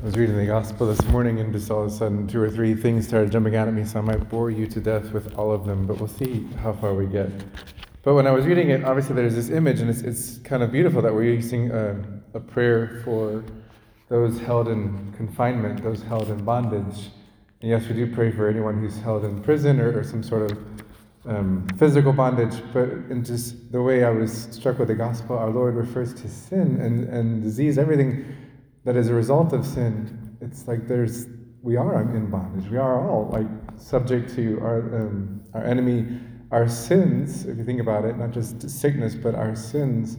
I was reading the gospel this morning and just all of a sudden two or three things started jumping out at me, so I might bore you to death with all of them, but we'll see how far we get. But when I was reading it, obviously there's this image, and it's, it's kind of beautiful that we're using a, a prayer for those held in confinement, those held in bondage. And yes, we do pray for anyone who's held in prison or, or some sort of um, physical bondage, but in just the way I was struck with the gospel, our Lord refers to sin and, and disease, everything that as a result of sin, it's like there's we are in bondage. We are all like subject to our um, our enemy, our sins. If you think about it, not just sickness, but our sins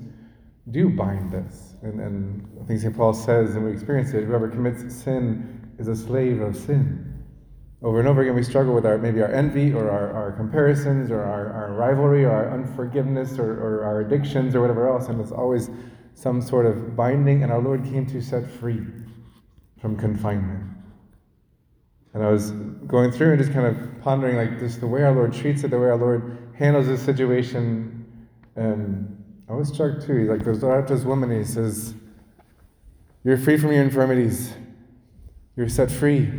do bind us. And, and I think St. Paul says, and we experience it: whoever commits sin is a slave of sin. Over and over again, we struggle with our maybe our envy or our, our comparisons or our, our rivalry or our unforgiveness or, or our addictions or whatever else, and it's always some sort of binding, and our Lord came to set free from confinement. And I was going through and just kind of pondering, like, just the way our Lord treats it, the way our Lord handles this situation. And I was struck too. He like to this woman he says, You're free from your infirmities. You're set free.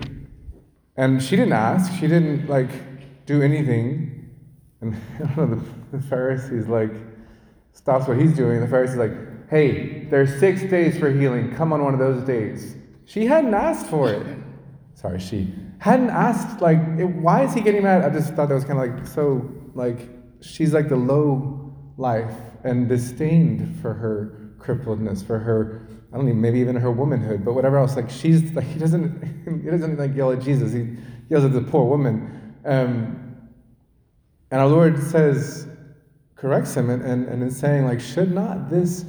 And she didn't ask. She didn't like do anything. And I don't know, the, the Pharisees like stops what he's doing. The Pharisees like, hey, there's six days for healing. Come on one of those days. She hadn't asked for it. Sorry, she hadn't asked, like, it, why is he getting mad? I just thought that was kind of like so, like, she's like the low life and disdained for her crippledness, for her, I don't know, maybe even her womanhood, but whatever else. Like, she's, like, he doesn't, he doesn't like yell at Jesus. He yells at the poor woman. Um, and our Lord says, corrects him and, and, and is saying, like, should not this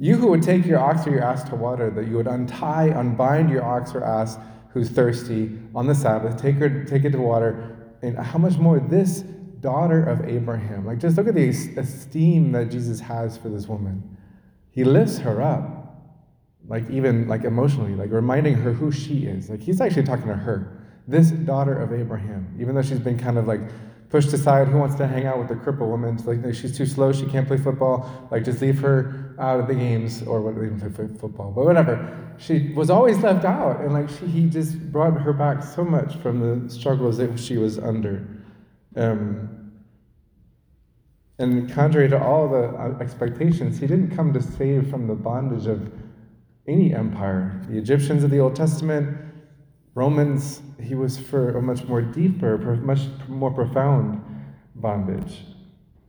you who would take your ox or your ass to water, that you would untie, unbind your ox or ass who's thirsty on the Sabbath, take her, take it to water, and how much more this daughter of Abraham? Like, just look at the esteem that Jesus has for this woman. He lifts her up, like even like emotionally, like reminding her who she is. Like he's actually talking to her, this daughter of Abraham, even though she's been kind of like pushed aside. Who wants to hang out with the crippled woman? Like she's too slow. She can't play football. Like just leave her out of the games or what? Even football, but whatever. She was always left out, and like she, he just brought her back so much from the struggles that she was under. Um, and contrary to all the uh, expectations, he didn't come to save from the bondage of any empire. The Egyptians of the Old Testament, Romans, he was for a much more deeper, much more profound bondage.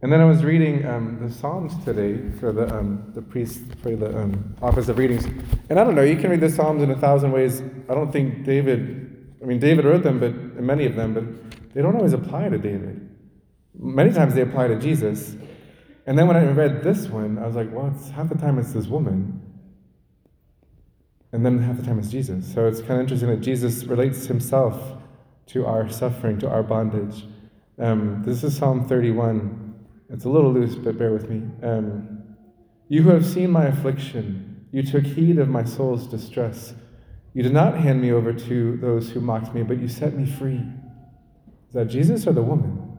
And then I was reading um, the Psalms today for the um, the priest for the um, office of readings, and I don't know. You can read the Psalms in a thousand ways. I don't think David. I mean, David wrote them, but many of them, but they don't always apply to David. Many times they apply to Jesus. And then when I read this one, I was like, well, it's half the time it's this woman, and then half the time it's Jesus. So it's kind of interesting that Jesus relates himself to our suffering, to our bondage. Um, this is Psalm 31. It's a little loose, but bear with me. Um, you who have seen my affliction, you took heed of my soul's distress. You did not hand me over to those who mocked me, but you set me free. Is that Jesus or the woman?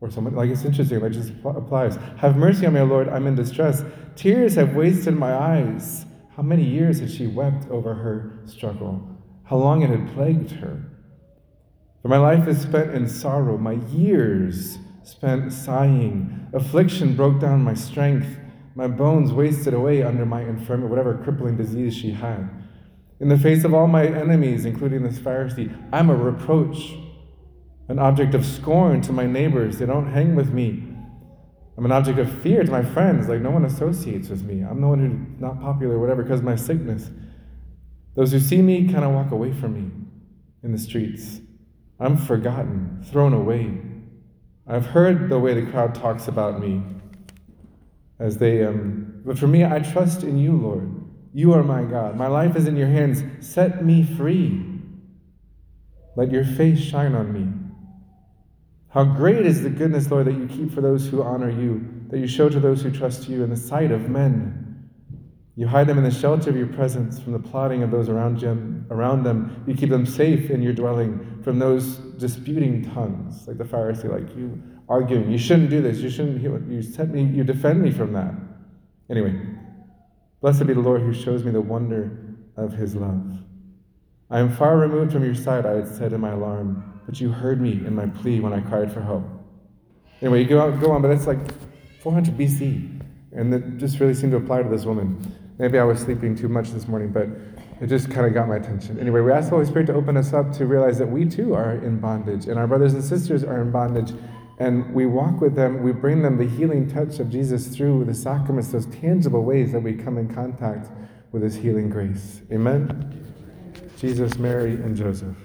Or someone? Like it's interesting, like just applies. Have mercy on me, O Lord, I'm in distress. Tears have wasted my eyes. How many years had she wept over her struggle? How long it had plagued her? For my life is spent in sorrow, my years spent sighing. Affliction broke down my strength, my bones wasted away under my infirmity, whatever crippling disease she had. In the face of all my enemies, including this Pharisee, I'm a reproach, an object of scorn to my neighbors. They don't hang with me. I'm an object of fear to my friends. Like, no one associates with me. I'm the one who's not popular, whatever, because of my sickness. Those who see me kind of walk away from me in the streets. I'm forgotten, thrown away. I've heard the way the crowd talks about me as they, um, but for me, I trust in you, Lord. You are my God. My life is in your hands. Set me free. Let your face shine on me. How great is the goodness, Lord, that you keep for those who honor you, that you show to those who trust you in the sight of men. You hide them in the shelter of your presence from the plotting of those around, them, around them. You keep them safe in your dwelling from those disputing tongues, like the Pharisee, like you arguing, you shouldn't do this, you shouldn't, you set me, you defend me from that. Anyway, blessed be the Lord who shows me the wonder of his love. I am far removed from your side, I had said in my alarm, but you heard me in my plea when I cried for help. Anyway, you go on, go on, but that's like 400 BC. And that just really seemed to apply to this woman. Maybe I was sleeping too much this morning, but it just kind of got my attention. Anyway, we ask the Holy Spirit to open us up to realize that we too are in bondage, and our brothers and sisters are in bondage. And we walk with them, we bring them the healing touch of Jesus through the sacraments, those tangible ways that we come in contact with His healing grace. Amen? Jesus, Mary, and Joseph.